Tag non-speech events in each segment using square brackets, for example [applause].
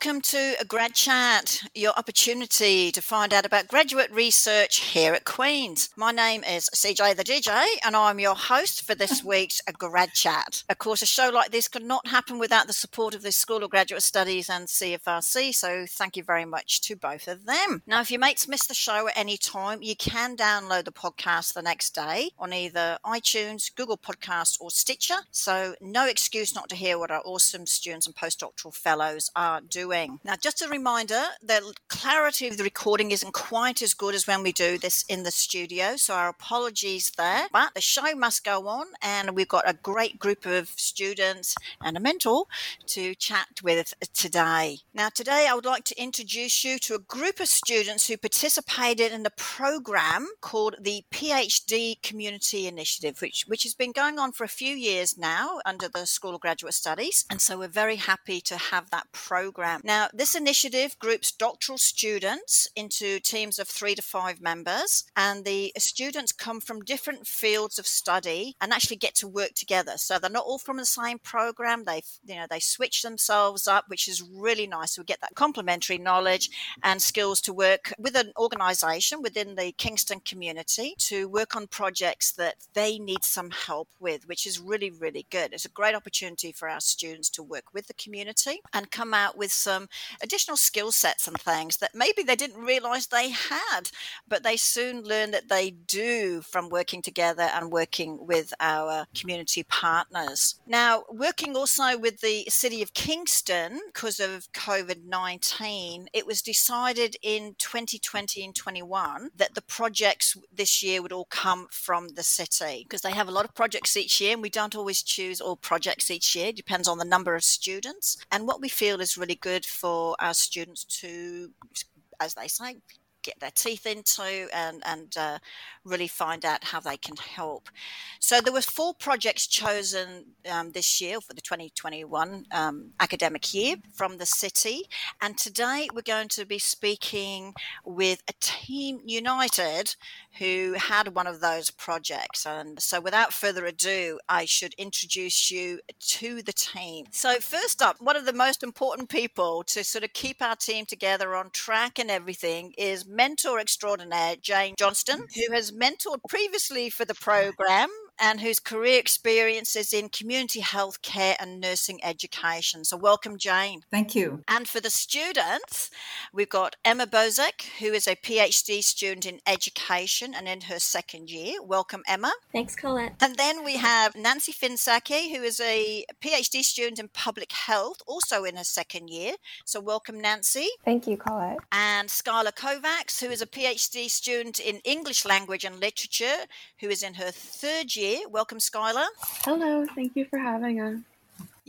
welcome to a Grad Chat, your opportunity to find out about graduate research here at Queen's. My name is CJ the DJ, and I'm your host for this [laughs] week's a Grad Chat. Of course, a show like this could not happen without the support of the School of Graduate Studies and CFRC, so thank you very much to both of them. Now, if your mates miss the show at any time, you can download the podcast the next day on either iTunes, Google Podcasts, or Stitcher, so no excuse not to hear what our awesome students and postdoctoral fellows are doing. Now, just a reminder the clarity of the recording isn't quite as good as when we do this in the studio, so our apologies there. But the show must go on, and we've got a great group of students and a mentor to chat with today. Now, today I would like to introduce you to a group of students who participated in a program called the PhD Community Initiative, which, which has been going on for a few years now under the School of Graduate Studies. And so we're very happy to have that program program. Now, this initiative groups doctoral students into teams of three to five members, and the students come from different fields of study and actually get to work together. So they're not all from the same program. They, you know, they switch themselves up, which is really nice. We get that complementary knowledge and skills to work with an organisation within the Kingston community to work on projects that they need some help with, which is really, really good. It's a great opportunity for our students to work with the community and come out with some additional skill sets and things that maybe they didn't realize they had, but they soon learn that they do from working together and working with our community partners. Now, working also with the City of Kingston because of COVID 19, it was decided in 2020 and 21 that the projects this year would all come from the city because they have a lot of projects each year and we don't always choose all projects each year. It depends on the number of students. And what we feel is really good for our students to, as they say, get their teeth into and and uh, really find out how they can help. So there were four projects chosen um, this year for the 2021 um, academic year from the city, and today we're going to be speaking with a team united who had one of those projects. And so, without further ado, I should introduce you to the team. So, first up, one of the most important people to sort of keep our team together on track and everything is mentor extraordinaire Jane Johnston, who has mentored previously for the program and whose career experience is in community health care and nursing education. So, welcome, Jane. Thank you. And for the students, we've got Emma Bozek, who is a PhD student in education and in her second year. Welcome, Emma. Thanks, Colette. And then we have Nancy Finsaki, who is a PhD student in public health, also in her second year. So, welcome, Nancy. Thank you, Colette. And Skylar Kovacs, who is a PhD student in English language and literature, who is in her third year here. Welcome, Skylar. Hello, thank you for having us.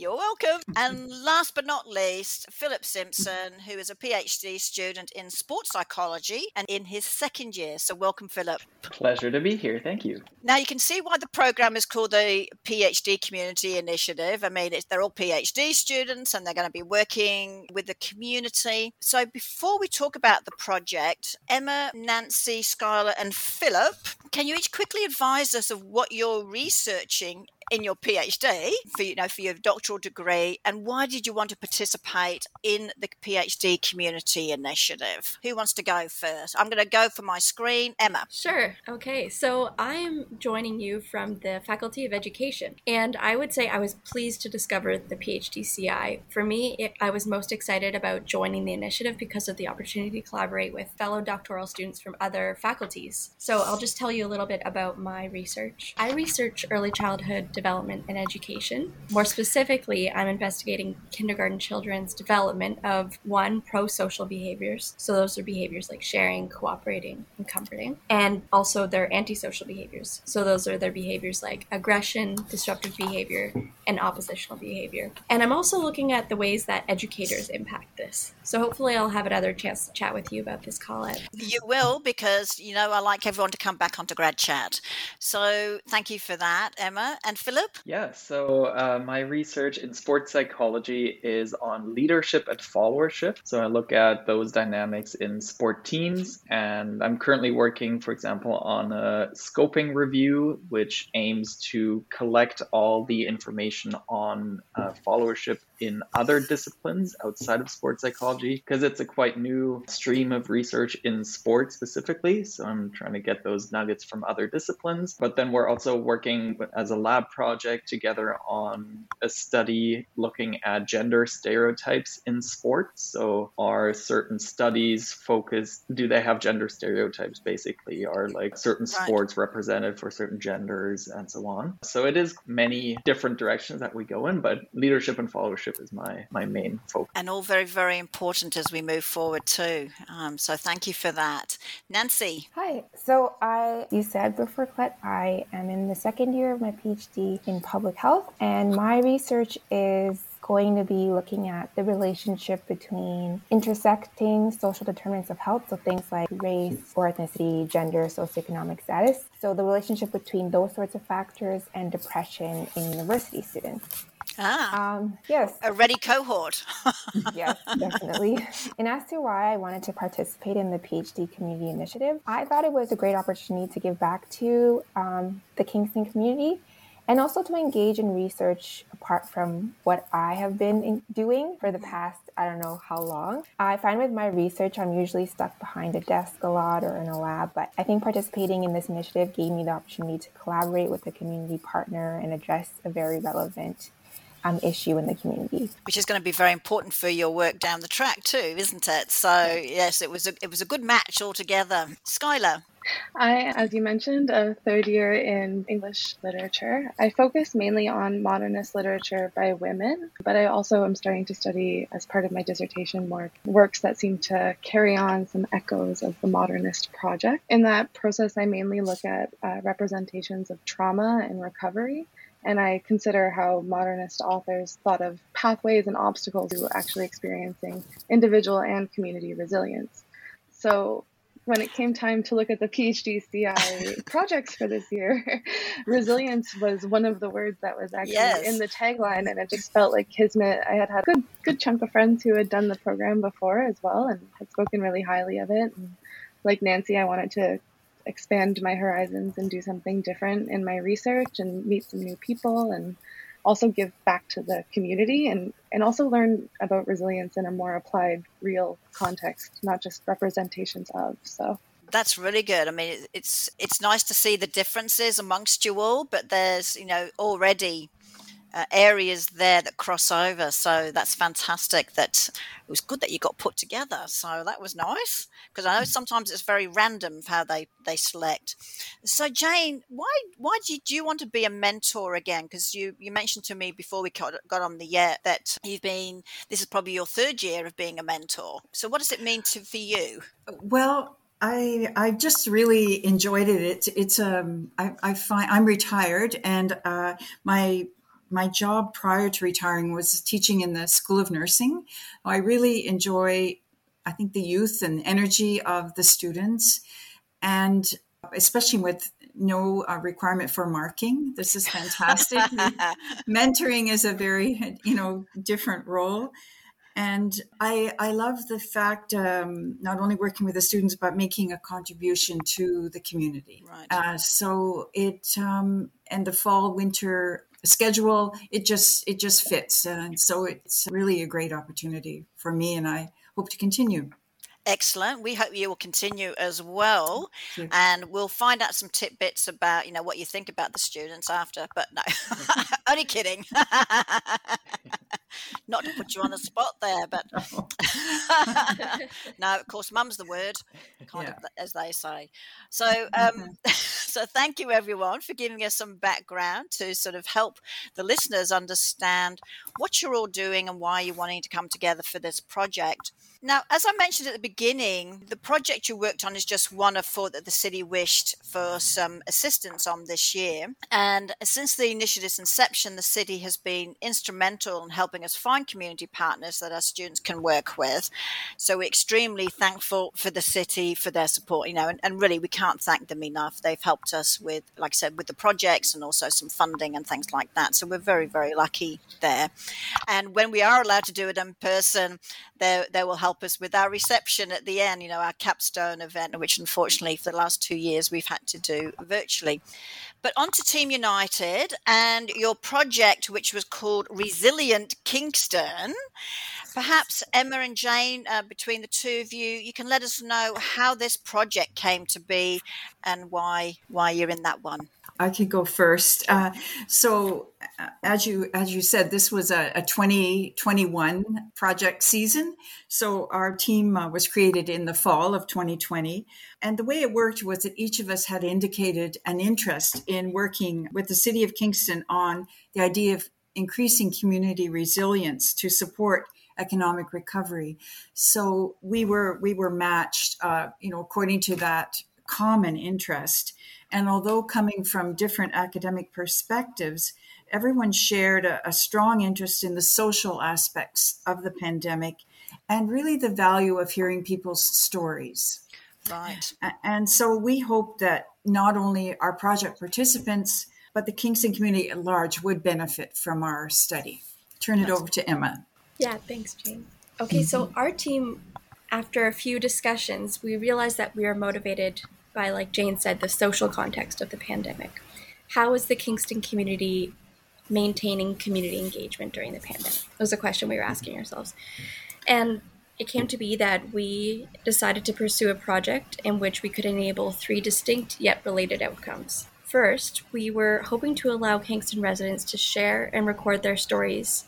You're welcome. And last but not least, Philip Simpson, who is a PhD student in sports psychology and in his second year. So, welcome, Philip. Pleasure to be here. Thank you. Now, you can see why the program is called the PhD Community Initiative. I mean, they're all PhD students and they're going to be working with the community. So, before we talk about the project, Emma, Nancy, Skylar, and Philip, can you each quickly advise us of what you're researching in your PhD for you know for your doctoral degree, and why did you want to participate in the PhD Community Initiative? Who wants to go first? I'm going to go for my screen. Emma. Sure. Okay. So I am joining you from the Faculty of Education, and I would say I was pleased to discover the PhDCI. For me, it, I was most excited about joining the initiative because of the opportunity to collaborate with fellow doctoral students from other faculties. So I'll just tell you a little bit about my research. I research early childhood development and education. More specifically, I'm investigating kindergarten children's development of one, pro social behaviors. So those are behaviors like sharing, cooperating, and comforting, and also their antisocial behaviors. So those are their behaviors like aggression, disruptive behavior, and oppositional behavior. And I'm also looking at the ways that educators impact this. So hopefully, I'll have another chance to chat with you about this Colette. You will, because you know I like everyone to come back onto Grad Chat. So thank you for that, Emma. And Philip? Yeah, so uh, my research in sports psychology is on leadership and followership. So I look at those dynamics in sport teams, and I'm currently working, for example, on a scoping review, which aims to collect all the information on uh, followership in other disciplines outside of sports psychology because it's a quite new stream of research in sports specifically. So I'm trying to get those nuggets from other disciplines. But then we're also working as a lab project together on a study looking at gender stereotypes in sports. So are certain studies focused, do they have gender stereotypes basically? Are like certain right. sports represented for certain genders and so on? So it is many different directions that we go in, but leadership and followership is my, my main focus. And all very, very important as we move forward too. Um, so thank you for that. Nancy. Hi. So I, you said before, Colette, I am in the second year of my PhD in public health, and my research is going to be looking at the relationship between intersecting social determinants of health, so things like race or ethnicity, gender, socioeconomic status. So the relationship between those sorts of factors and depression in university students. Ah, um, yes. A ready cohort. [laughs] yes, definitely. And as to why I wanted to participate in the PhD community initiative, I thought it was a great opportunity to give back to um, the Kingston community and also to engage in research apart from what I have been doing for the past, I don't know how long. I find with my research, I'm usually stuck behind a desk a lot or in a lab, but I think participating in this initiative gave me the opportunity to collaborate with a community partner and address a very relevant um, issue in the community. Which is going to be very important for your work down the track too, isn't it? So yes, it was a, it was a good match altogether. Skylar. I, as you mentioned, a third year in English literature. I focus mainly on modernist literature by women, but I also am starting to study, as part of my dissertation, more works that seem to carry on some echoes of the modernist project. In that process, I mainly look at uh, representations of trauma and recovery and I consider how modernist authors thought of pathways and obstacles to actually experiencing individual and community resilience. So when it came time to look at the PhD CI [laughs] projects for this year, [laughs] resilience was one of the words that was actually yes. in the tagline, and it just felt like Kismet. I had had a good good chunk of friends who had done the program before as well, and had spoken really highly of it. And like Nancy, I wanted to expand my horizons and do something different in my research and meet some new people and also give back to the community and, and also learn about resilience in a more applied real context not just representations of so that's really good. I mean, it's it's nice to see the differences amongst you all, but there's you know already uh, areas there that cross over. So that's fantastic. That it was good that you got put together. So that was nice because I know mm. sometimes it's very random how they they select. So Jane, why why did you want to be a mentor again? Because you you mentioned to me before we got, got on the year that you've been this is probably your third year of being a mentor. So what does it mean to for you? Well, I I just really enjoyed it. It's it's um I, I find I'm retired and uh, my my job prior to retiring was teaching in the School of Nursing. I really enjoy, I think, the youth and energy of the students, and especially with no uh, requirement for marking. This is fantastic. [laughs] Mentoring is a very, you know, different role. And I, I love the fact um, not only working with the students but making a contribution to the community. Right. Uh, so it um, and the fall winter schedule it just it just fits. And so it's really a great opportunity for me and i hope to continue Excellent. We hope you will continue as well, and we'll find out some tidbits about you know what you think about the students after. But no, [laughs] only kidding. [laughs] Not to put you on the spot there, but [laughs] no, of course, mum's the word, kind yeah. of as they say. So, um, mm-hmm. so thank you everyone for giving us some background to sort of help the listeners understand what you're all doing and why you're wanting to come together for this project. Now, as I mentioned at the beginning, the project you worked on is just one of four that the city wished for some assistance on this year. And since the initiative's inception, the city has been instrumental in helping us find community partners that our students can work with. So we're extremely thankful for the city for their support, you know, and, and really we can't thank them enough. They've helped us with, like I said, with the projects and also some funding and things like that. So we're very, very lucky there. And when we are allowed to do it in person, they, they will help us with our reception at the end, you know, our capstone event, which unfortunately for the last two years we've had to do virtually. But on to Team United and your project, which was called Resilient Kingston. Perhaps Emma and Jane, uh, between the two of you, you can let us know how this project came to be and why why you're in that one. I could go first. Uh, so, uh, as you as you said, this was a, a 2021 project season. So, our team uh, was created in the fall of 2020, and the way it worked was that each of us had indicated an interest in working with the city of Kingston on the idea of increasing community resilience to support economic recovery. So we were we were matched, uh, you know, according to that common interest. And although coming from different academic perspectives, everyone shared a, a, strong interest in the social aspects of the pandemic and really the value of hearing people's stories. Right. And so we hope that not only our project participants, but the Kingston community at large would benefit from our study. Turn it over to Emma. Yeah, thanks, Jane. Okay, so our team, after a few discussions, we realized that we are motivated by, like Jane said, the social context of the pandemic. How is the Kingston community maintaining community engagement during the pandemic? It was a question we were asking ourselves. And it came to be that we decided to pursue a project in which we could enable three distinct yet related outcomes. First, we were hoping to allow Kingston residents to share and record their stories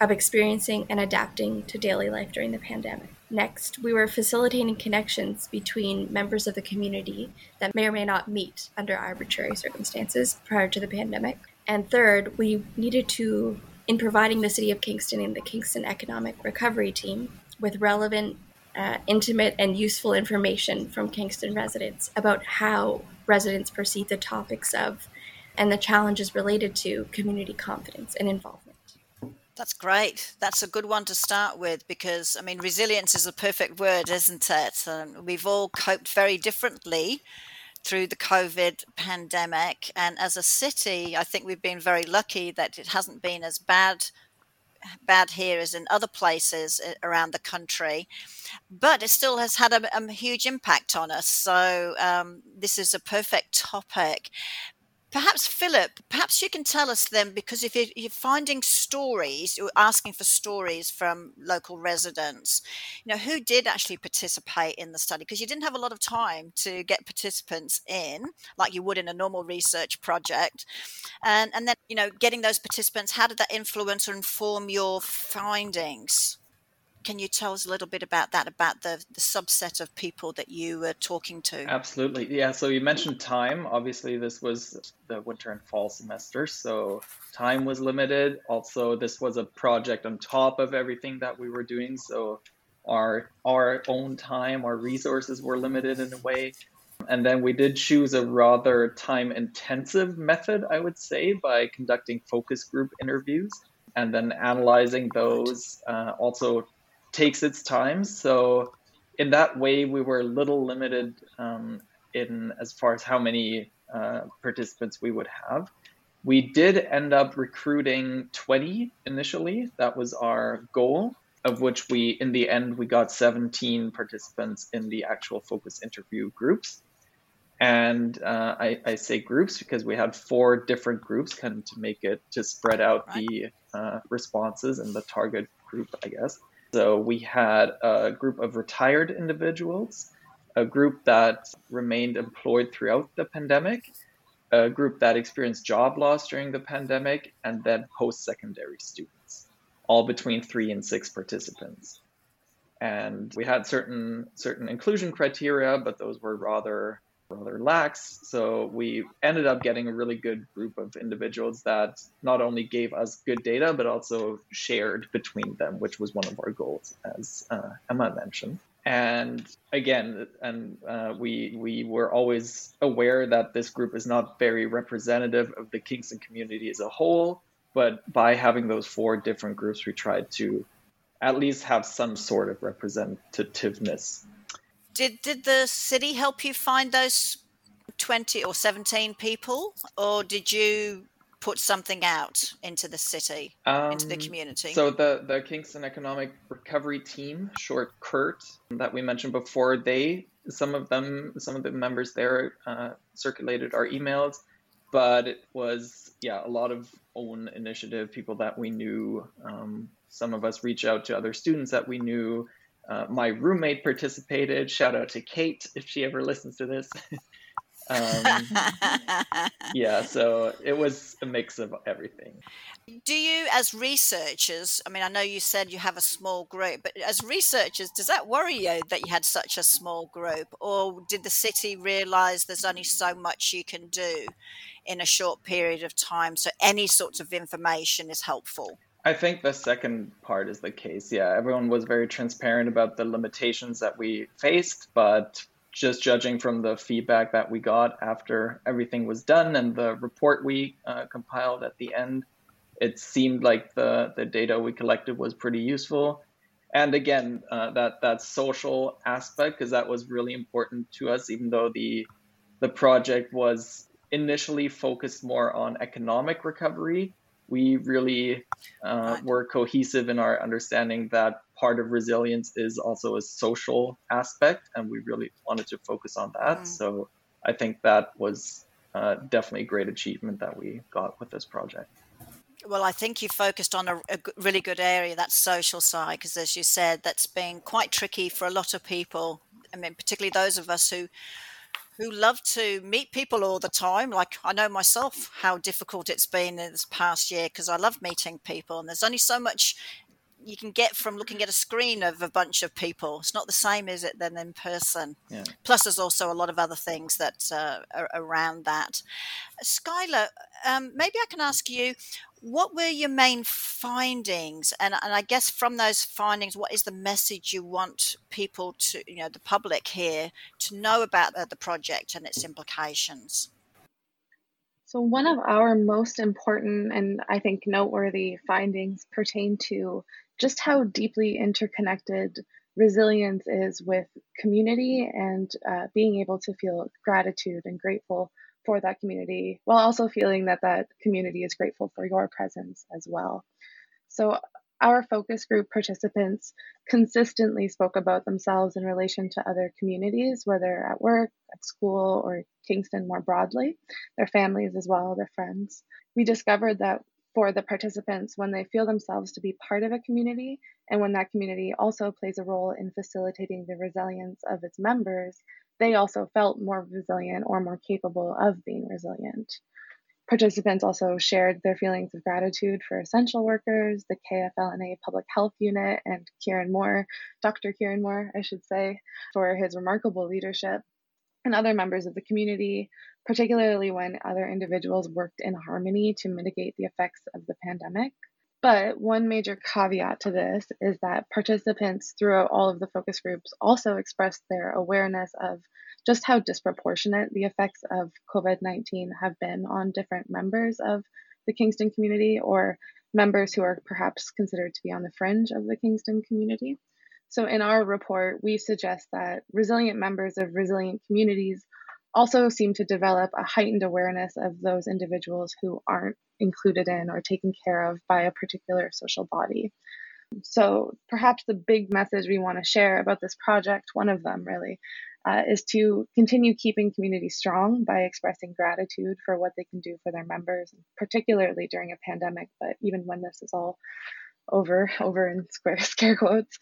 of experiencing and adapting to daily life during the pandemic. Next, we were facilitating connections between members of the community that may or may not meet under arbitrary circumstances prior to the pandemic. And third, we needed to, in providing the City of Kingston and the Kingston Economic Recovery Team with relevant, uh, intimate, and useful information from Kingston residents about how residents perceive the topics of and the challenges related to community confidence and involvement. That's great. That's a good one to start with because, I mean, resilience is a perfect word, isn't it? Um, we've all coped very differently through the COVID pandemic. And as a city, I think we've been very lucky that it hasn't been as bad bad here as in other places uh, around the country, but it still has had a, a huge impact on us. So um, this is a perfect topic. Perhaps Philip, perhaps you can tell us then, because if you're, finding stories, you're asking for stories from local residents, you know, who did actually participate in the study? Because you didn't have a lot of time to get participants in, like you would in a normal research project, and and then you know, getting those participants, how did that influence or inform your findings? Can you tell us a little bit about that, about the, the subset of people that you were talking to? Absolutely. Yeah. So you mentioned time. Obviously, this was the winter and fall semester. So time was limited. Also, this was a project on top of everything that we were doing. So our our own time, our resources were limited in a way. And then we did choose a rather time intensive method, I would say, by conducting focus group interviews and then analyzing those. Uh, also takes its time. So in that way, we were a little limited um, in as far as how many uh, participants we would have. We did end up recruiting 20 initially. That was our goal, of which we, in the end, we got 17 participants in the actual focus interview groups. And uh, I, I, say groups because we had four different groups kind of to make it to spread out the uh, responses and the target group, I guess. So we had a group of retired individuals, a group that remained employed throughout the pandemic, a group that experienced job loss during the pandemic, and then post secondary students, all between three and six participants. And we had certain certain inclusion criteria, but those were rather rather lax. So we ended up getting a really good group of individuals that not only gave us good data, but also shared between them, which was one of our goals, as uh, Emma mentioned. And again, and uh, we we were always aware that this group is not very representative of the Kingston community as a whole. But by having those four different groups, we tried to at least have some sort of representativeness did did the city help you find those 20 or 17 people or did you put something out into the city, um, into the um, community? So the the Kingston Economic Recovery Team, short KERT, that we mentioned before, they some of them, some of the members there uh, circulated our emails, but it was yeah a lot of own initiative, people that we knew. Um, some of us reach out to other students that we knew. Uh, my roommate participated. Shout out to Kate if she ever listens to this. [laughs] um, [laughs] yeah, so it was a mix of everything. Do you, as researchers, I mean, I know you said you have a small group, but as researchers, does that worry you that you had such a small group? Or did the city realize there's only so much you can do in a short period of time? So any sorts of information is helpful? I think the second part is the case. Yeah, everyone was very transparent about the limitations that we faced, but just judging from the feedback that we got after everything was done and the report we uh, compiled at the end, it seemed like the, the data we collected was pretty useful. And again, uh, that that social aspect, because that was really important to us, even though the the project was initially focused more on economic recovery we really uh, were cohesive in our understanding that part of resilience is also a social aspect, and we really wanted to focus on that. Mm. So I think that was uh, definitely a great achievement that we got with this project. Well, I think you focused on a, a really good area, that social side, because as you said, that's been quite tricky for a lot of people. I mean, particularly those of us who who love to meet people all the time. Like I know myself how difficult it's been in this past year because I love meeting people, and there's only so much you can get from looking at a screen of a bunch of people. It's not the same, is it, than in person? Yeah. Plus, there's also a lot of other things that uh, are around that. Skylar, um, maybe I can ask you what were your main findings and, and i guess from those findings what is the message you want people to you know the public here to know about the, the project and its implications so one of our most important and i think noteworthy findings pertain to just how deeply interconnected resilience is with community and uh, being able to feel gratitude and grateful for that community while also feeling that that community is grateful for your presence as well. So, our focus group participants consistently spoke about themselves in relation to other communities, whether at work, at school, or Kingston more broadly, their families as well, their friends. We discovered that for the participants, when they feel themselves to be part of a community, and when that community also plays a role in facilitating the resilience of its members, they also felt more resilient or more capable of being resilient. Participants also shared their feelings of gratitude for essential workers, the KFL&A Public Health Unit, and Kieran Moore, Dr. Kieran Moore, I should say, for his remarkable leadership, and other members of the community, particularly when other individuals worked in harmony to mitigate the effects of the pandemic. But one major caveat to this is that participants throughout all of the focus groups also expressed their awareness of just how disproportionate the effects of COVID 19 have been on different members of the Kingston community or members who are perhaps considered to be on the fringe of the Kingston community. So, in our report, we suggest that resilient members of resilient communities also seem to develop a heightened awareness of those individuals who aren't included in or taken care of by a particular social body. So, perhaps the big message we want to share about this project, one of them really, uh, is to continue keeping community strong by expressing gratitude for what they can do for their members, particularly during a pandemic, but even when this is all over, over in square, [laughs] scare quotes,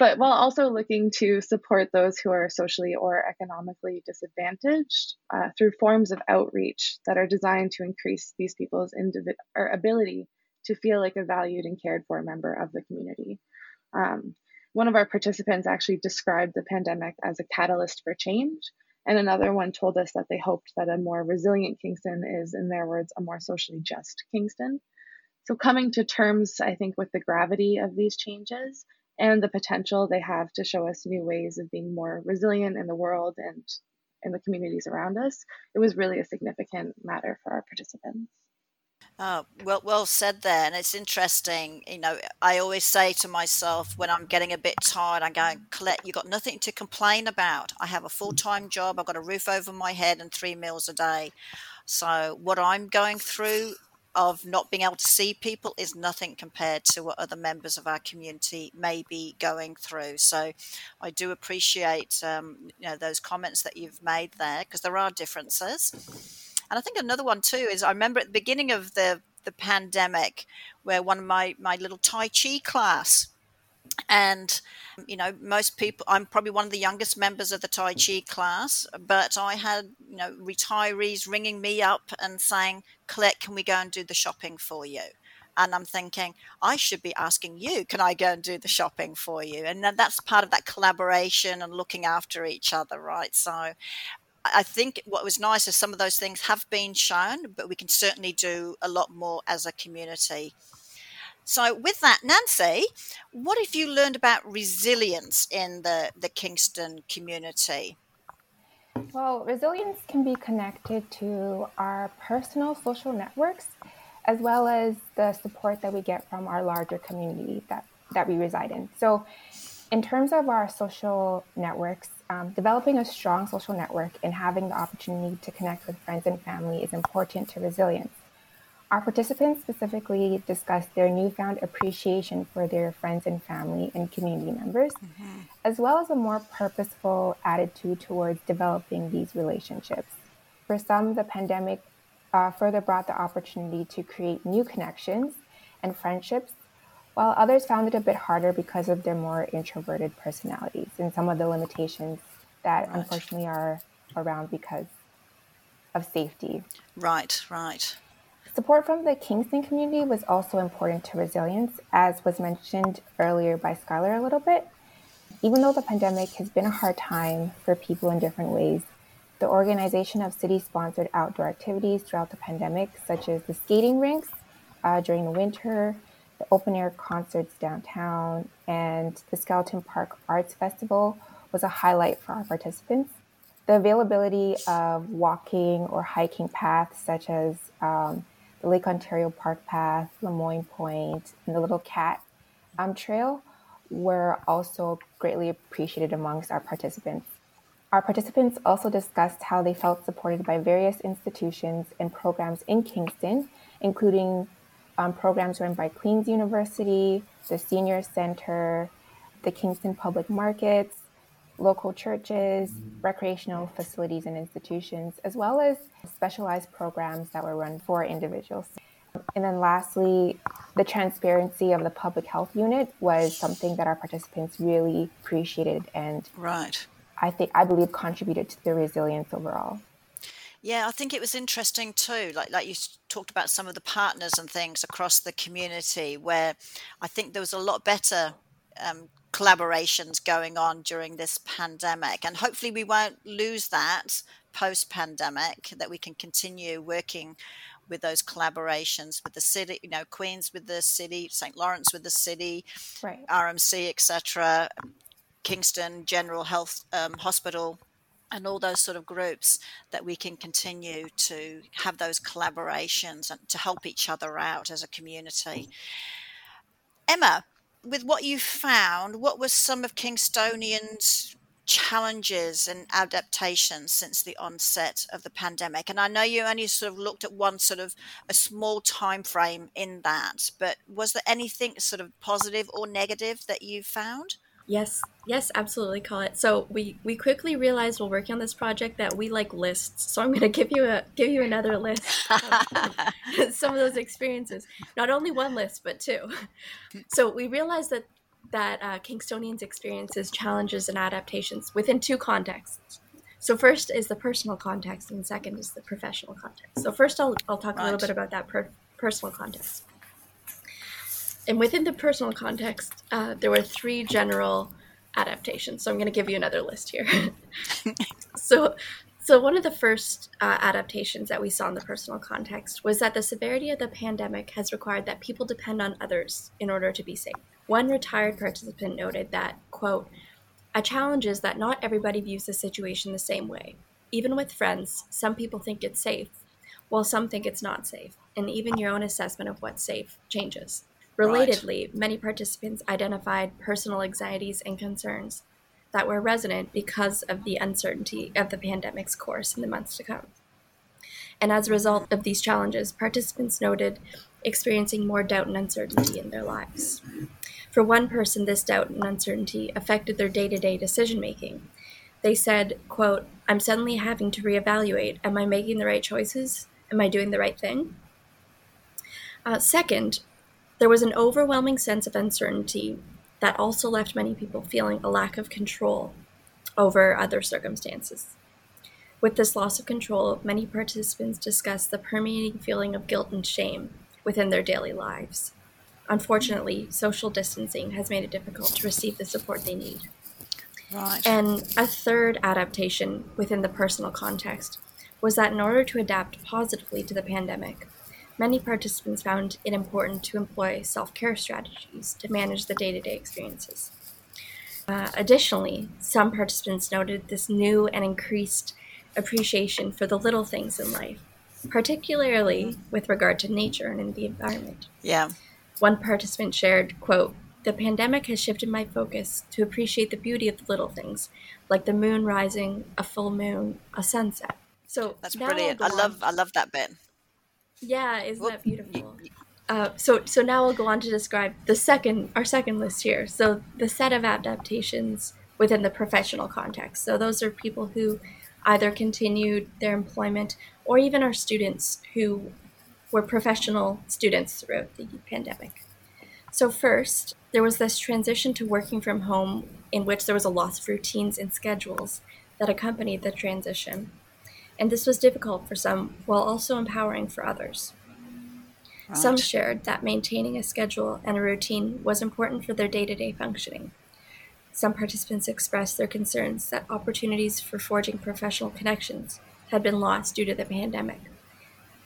but while also looking to support those who are socially or economically disadvantaged uh, through forms of outreach that are designed to increase these people's individ- or ability to feel like a valued and cared for member of the community. Um, one of our participants actually described the pandemic as a catalyst for change, and another one told us that they hoped that a more resilient Kingston is, in their words, a more socially just Kingston. So, coming to terms, I think, with the gravity of these changes and the potential they have to show us new ways of being more resilient in the world and in the communities around us, it was really a significant matter for our participants. Oh, well, well said there. And it's interesting. You know, I always say to myself when I'm getting a bit tired, I'm going, Colette, you've got nothing to complain about. I have a full time job, I've got a roof over my head and three meals a day. So, what I'm going through of not being able to see people is nothing compared to what other members of our community may be going through. So, I do appreciate um, you know those comments that you've made there because there are differences. And I think another one too is I remember at the beginning of the the pandemic where one of my my little Tai Chi class and you know most people i'm probably one of the youngest members of the tai chi class but i had you know retirees ringing me up and saying colette can we go and do the shopping for you? And i'm thinking i should be asking you can i go and do the shopping for you? And that's part of that collaboration and looking after each other right? So I think what was nice is some of those things have been shown, but we can certainly do a lot more as a community. So, with that, Nancy, what have you learned about resilience in the, the Kingston community? Well, resilience can be connected to our personal social networks as well as the support that we get from our larger community that, that we reside in. So, in terms of our social networks, um, developing a strong social network and having the opportunity to connect with friends and family is important to resilience. Our participants specifically discussed their newfound appreciation for their friends and family and community members, mm-hmm. as well as a more purposeful attitude towards developing these relationships. For some, the pandemic uh, further brought the opportunity to create new connections and friendships, while others found it a bit harder because of their more introverted personalities and some of the limitations that right. unfortunately are around because of safety. Right, right. Support from the Kingston community was also important to resilience, as was mentioned earlier by Skylar a little bit. Even though the pandemic has been a hard time for people in different ways, the organization of city sponsored outdoor activities throughout the pandemic, such as the skating rinks uh, during the winter, the open air concerts downtown, and the Skeleton Park Arts Festival, was a highlight for our participants. The availability of walking or hiking paths, such as um, the Lake Ontario Park Path, Lemoine Point, and the Little Cat um, Trail were also greatly appreciated amongst our participants. Our participants also discussed how they felt supported by various institutions and programs in Kingston, including um, programs run by Queen's University, the Senior Center, the Kingston Public Markets, local churches, recreational facilities and institutions, as well as specialized programs that were run for individuals. And then lastly, the transparency of the public health unit was something that our participants really appreciated and right. I think I believe contributed to the resilience overall. Yeah, I think it was interesting too. Like like you talked about some of the partners and things across the community, where I think there was a lot better um, collaborations going on during this pandemic. And hopefully, we won't lose that post pandemic, that we can continue working with those collaborations with the city, you know, Queens with the city, St. Lawrence with the city, right. RMC, etc., Kingston General Health um, Hospital. And all those sort of groups that we can continue to have those collaborations and to help each other out as a community. Emma, with what you found, what were some of Kingstonians' challenges and adaptations since the onset of the pandemic? And I know you only sort of looked at one sort of a small time frame in that, but was there anything sort of positive or negative that you found? Yes, yes, absolutely, Colette. So we we quickly realized while working on this project that we like lists. So I'm going [laughs] to give you a give you another list of [laughs] some of those experiences. Not only one list, but two. [laughs] So we realized that that uh, Kingstonians experiences challenges and adaptations within two contexts. So first is the personal context, and second is the professional context. So first, I'll I'll talk right. a little bit about that per- personal context. And within the personal context, uh, there were three general adaptations. So I'm going to give you another list here. [laughs] so, so one of the first uh, adaptations that we saw in the personal context was that the severity of the pandemic has required that people depend on others in order to be safe. One retired participant noted that, quote, a challenge is that not everybody views the situation the same way. Even with friends, some people think it's safe, while some think it's not safe, and even your own assessment of what's safe changes. Relatedly, right. many participants identified personal anxieties and concerns that were resonant because of the uncertainty of the pandemic's course in the months to come. And as a result of these challenges, participants noted experiencing more doubt and uncertainty in their lives. For one person, this doubt and uncertainty affected their day to day decision making. They said, quote, I'm suddenly having to reevaluate. Am I making the right choices? Am I doing the right thing? Uh, second, there was an overwhelming sense of uncertainty that also left many people feeling a lack of control over other circumstances. With this loss of control, many participants discussed the permeating feeling of guilt and shame within their daily lives. Unfortunately, social distancing has made it difficult to receive the support they need. Right. And a third adaptation within the personal context was that in order to adapt positively to the pandemic, many participants found it important to employ self care strategies to manage the day to day experiences. Uh, additionally, some participants noted this new and increased appreciation for the little things in life, particularly with regard to nature and in the environment. Yeah. One participant shared, quote, the pandemic has shifted my focus to appreciate the beauty of the little things, like the moon rising, a full moon, a sunset. So that's brilliant. I love I love that bit. Yeah, isn't Whoop. that beautiful? Uh, so so now we'll go on to describe the second our second list here. So the set of adaptations within the professional context. So those are people who either continued their employment or even our students who were professional students throughout the pandemic. So, first, there was this transition to working from home in which there was a loss of routines and schedules that accompanied the transition. And this was difficult for some while also empowering for others. Right. Some shared that maintaining a schedule and a routine was important for their day to day functioning. Some participants expressed their concerns that opportunities for forging professional connections had been lost due to the pandemic.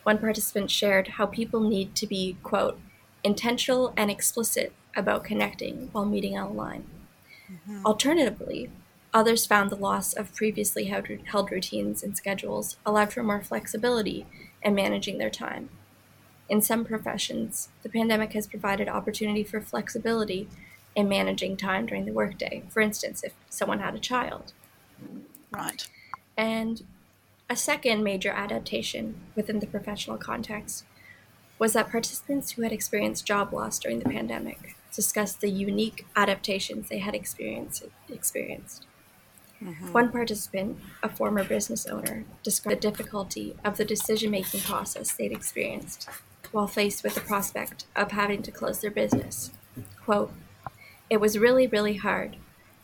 One participant shared how people need to be, quote, intentional and explicit about connecting while meeting online. Mm-hmm. Alternatively, others found the loss of previously held routines and schedules allowed for more flexibility in managing their time. In some professions, the pandemic has provided opportunity for flexibility in managing time during the workday. For instance, if someone had a child. Right. And a second major adaptation within the professional context was that participants who had experienced job loss during the pandemic discussed the unique adaptations they had experienced. experienced. Mm-hmm. One participant, a former business owner, described the difficulty of the decision making process they'd experienced while faced with the prospect of having to close their business. Quote, it was really, really hard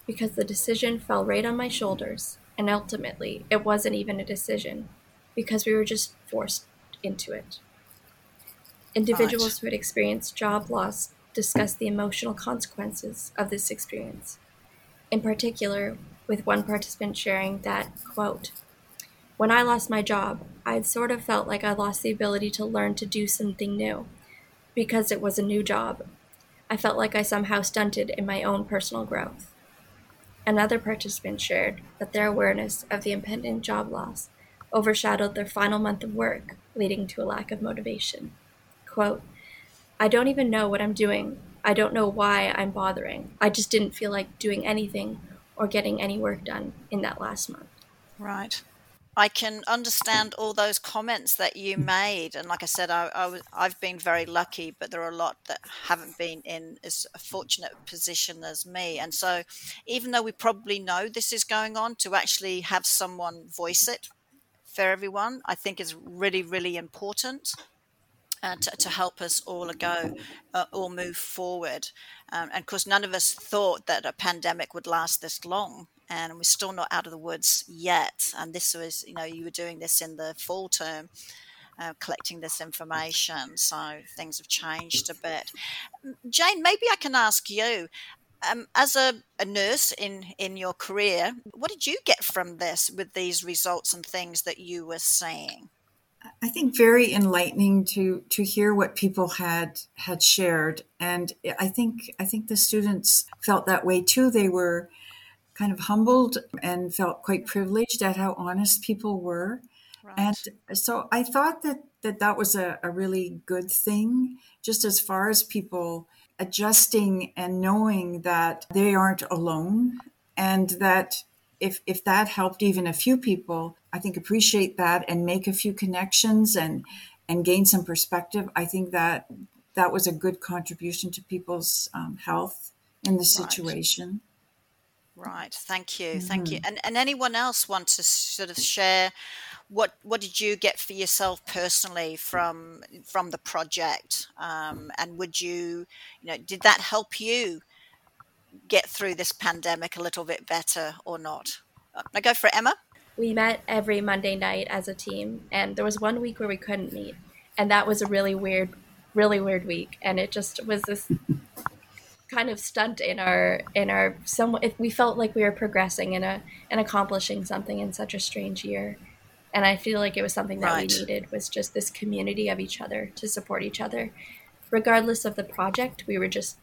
because the decision fell right on my shoulders, and ultimately, it wasn't even a decision because we were just forced into it. Individuals who had experienced job loss discussed the emotional consequences of this experience. In particular, with one participant sharing that, quote, when I lost my job, I sort of felt like I lost the ability to learn to do something new because it was a new job I felt like I somehow stunted in my own personal growth. Another participant shared that their awareness of the impending job loss overshadowed their final month of work, leading to a lack of motivation. Quote, I don't even know what I'm doing. I don't know why I'm bothering. I just didn't feel like doing anything or getting any work done in that last month. Right. I can understand all those comments that you made, and like I said, I, I was, I've been very lucky, but there are a lot that haven't been in as a fortunate position as me. And so, even though we probably know this is going on, to actually have someone voice it for everyone, I think is really, really important. Uh, to, to, help us all go, uh, all move forward. Um, and of course, none of us thought that a pandemic would last this long and we're still not out of the woods yet. And this was, you know, you were doing this in the fall term. Uh, collecting this information, so things have changed a bit. Jane, maybe I can ask you, um, as a, a, nurse in in your career, what did you get from this with these results and things that you were seeing? I think very enlightening to to hear what people had had shared, and I think I think the students felt that way too. They were kind of humbled and felt quite privileged at how honest people were. Right. And so I thought that that, that was a, a really good thing, just as far as people adjusting and knowing that they aren't alone and that if if that helped even a few people, I think appreciate that and make a few connections and and gain some perspective. I think that that was a good contribution to people's um, health in the situation. Right. right. Thank you. Mm-hmm. Thank you. Mm-hmm. And and anyone else want to sort of share what what did you get for yourself personally from from the project? Um, and would you you know did that help you get through this pandemic a little bit better or not? Uh, I go for Emma. We met every Monday night as a team, and there was one week where we couldn't meet, and that was a really weird, really weird week, and it just was this kind of stunt in our in our some if we felt like we were progressing in a and accomplishing something in such a strange year and i feel like it was something that right. we needed was just this community of each other to support each other regardless of the project we were just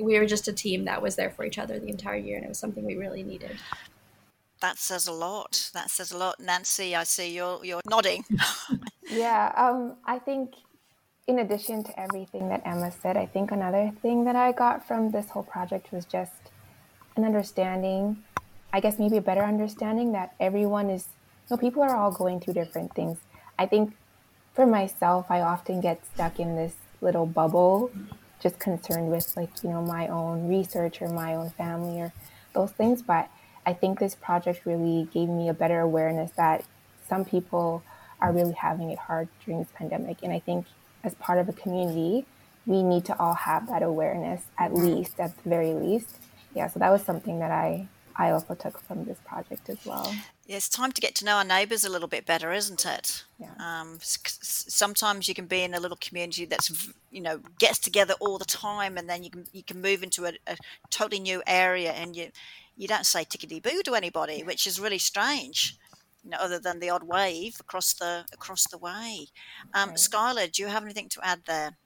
we were just a team that was there for each other the entire year, and it was something we really needed. That says a lot. That says a lot, Nancy. I see you're you're nodding. [laughs] yeah, um, I think in addition to everything that Emma said, I think another thing that I got from this whole project was just an understanding. I guess maybe a better understanding that everyone is. You know, people are all going through different things. I think for myself, I often get stuck in this little bubble just concerned with like you know my own research or my own family or those things but i think this project really gave me a better awareness that some people are really having it hard during this pandemic. And i think as part of a community we need to all have that awareness at mm-hmm. least at the very least. Yeah so that was something that i i also took from this project as well yeah, it's time to get to know our neighbours a little bit better, isn't it? Yeah. Um, sometimes you can be in a little community that's you know gets together all the time, and then you can you can move into a, a totally new area, and you you don't say tickety boo to anybody, which is really strange. You know, other than the odd wave across the across the way. Um, right. Skylar, do you have anything to add there?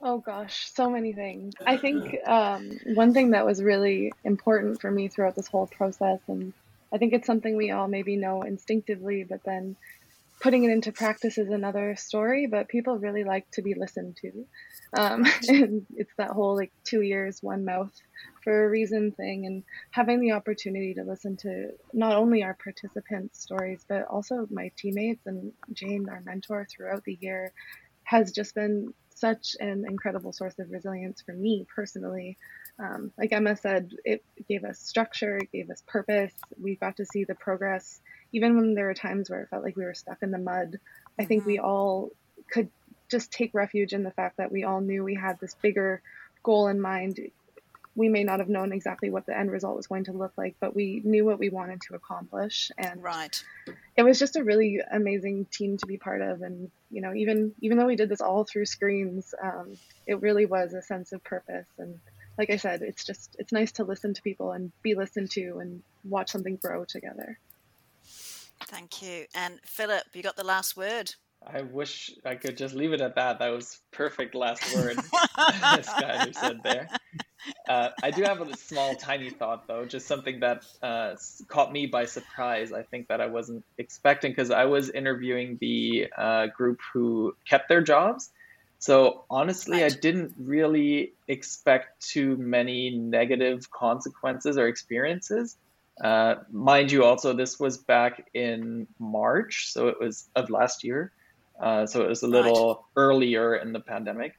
Oh gosh, so many things. I think [clears throat] um, one thing that was really important for me throughout this whole process and I think it's something we all maybe know instinctively, but then putting it into practice is another story. But people really like to be listened to. Um, [laughs] and it's that whole like two ears, one mouth for a reason thing. And having the opportunity to listen to not only our participants' stories, but also my teammates and Jane, our mentor throughout the year, has just been such an incredible source of resilience for me personally. Um, like Emma said, it gave us structure, it gave us purpose. We got to see the progress, even when there were times where it felt like we were stuck in the mud. I think we mm-hmm. all could just take refuge in the fact that we all knew we had this bigger goal in mind. We may not have known exactly what the end result was going to look like, but we knew what we wanted to accomplish. And right. it was just a really amazing team to be part of. And, you know, even even though we did this all through screens, um, it really was a sense of purpose and like I said, it's just it's nice to listen to people and be listened to and watch something grow together. Thank you. And Philip, you got the last word. I wish I could just leave it at that. That was perfect last [laughs] word, [laughs] Skylar said there. Uh, I do have a small, tiny thought though, just something that uh, caught me by surprise. I think that I wasn't expecting because I was interviewing the uh, group who kept their jobs, so honestly, right. I didn't really expect too many negative consequences or experiences. Uh, mind you, also this was back in March, so it was of last year. Uh, so it was a little right. earlier in the pandemic,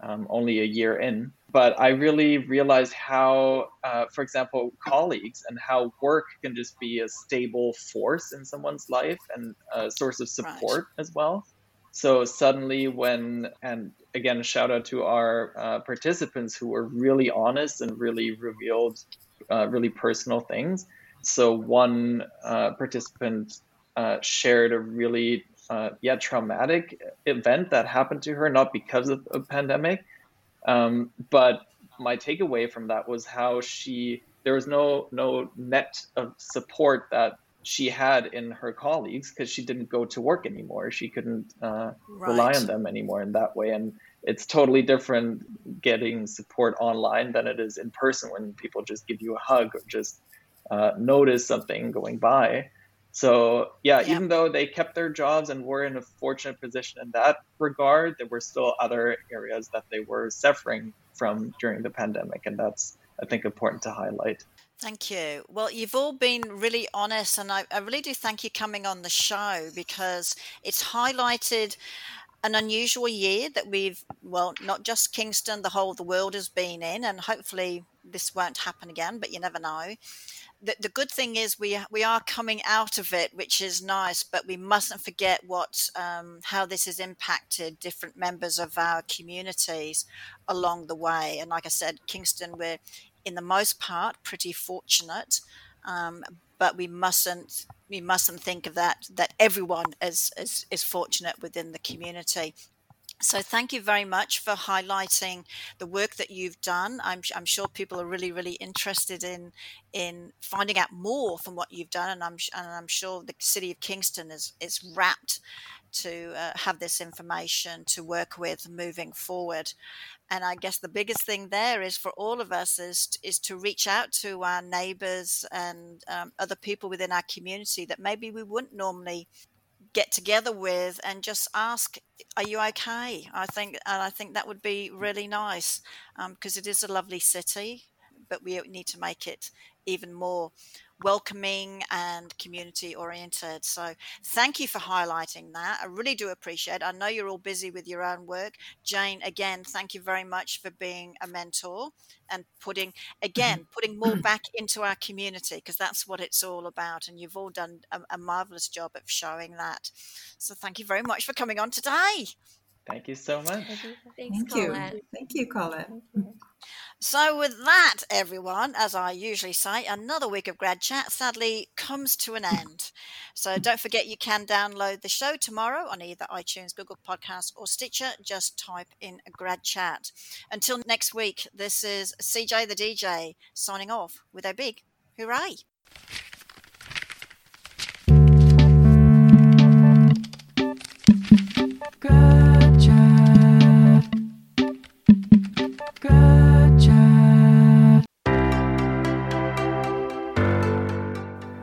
um, only a year in. But I really realized how, uh, for example, colleagues and how work can just be a stable force in someone's life and a source of support right. as well. So suddenly, when, and again, shout out to our uh, participants who were really honest and really revealed uh, really personal things. So one uh, participant uh, shared a really, uh, yeah, traumatic event that happened to her, not because of a pandemic. Um, but my takeaway from that was how she, there was no, no net of support that she had in her colleagues because she didn't go to work anymore. She couldn't uh, right. rely on them anymore in that way. And it's totally different getting support online than it is in person when people just give you a hug or just uh, notice something going by. So, yeah, yeah, even though they kept their jobs and were in a fortunate position in that regard, there were still other areas that they were suffering from during the pandemic. And that's, I think, important to highlight. Thank you. Well, you've all been really honest, and I, I, really do thank you coming on the show because it's highlighted an unusual year that we've, well, not just Kingston, the whole of the world has been in, and hopefully this won't happen again, but you never know. The, the good thing is we we are coming out of it, which is nice, but we mustn't forget what um, how this has impacted different members of our communities along the way. And like I said, Kingston, we're in the most part pretty fortunate, um, but we mustn't we mustn't think of that that everyone is, is is fortunate within the community. So thank you very much for highlighting the work that you've done. I'm, I'm sure people are really, really interested in in finding out more from what you've done, and I'm and I'm sure the city of Kingston is is rapt to uh, have this information to work with moving forward. And I guess the biggest thing there is for all of us is is to reach out to our neighbours and um, other people within our community that maybe we wouldn't normally get together with and just ask are you okay? I think and i think that would be really nice because um, it is a lovely city but we need to make it even more welcoming and community oriented. So thank you for highlighting that. I really do appreciate it. I know you're all busy with your own work. Jane, again, thank you very much for being a mentor and putting mm-hmm. again putting more back into our community because that's what it's all about and you've all done a, a marvelous job of showing that. So thank you very much for coming on today. Thank you so much. Thanks, Thank Colette. you. Thank you, Colette. So, with that, everyone, as I usually say, another week of Grad Chat sadly comes to an end. So, don't forget you can download the show tomorrow on either iTunes, Google Podcasts, or Stitcher. Just type in Grad Chat. Until next week, this is CJ the DJ signing off with a big hooray.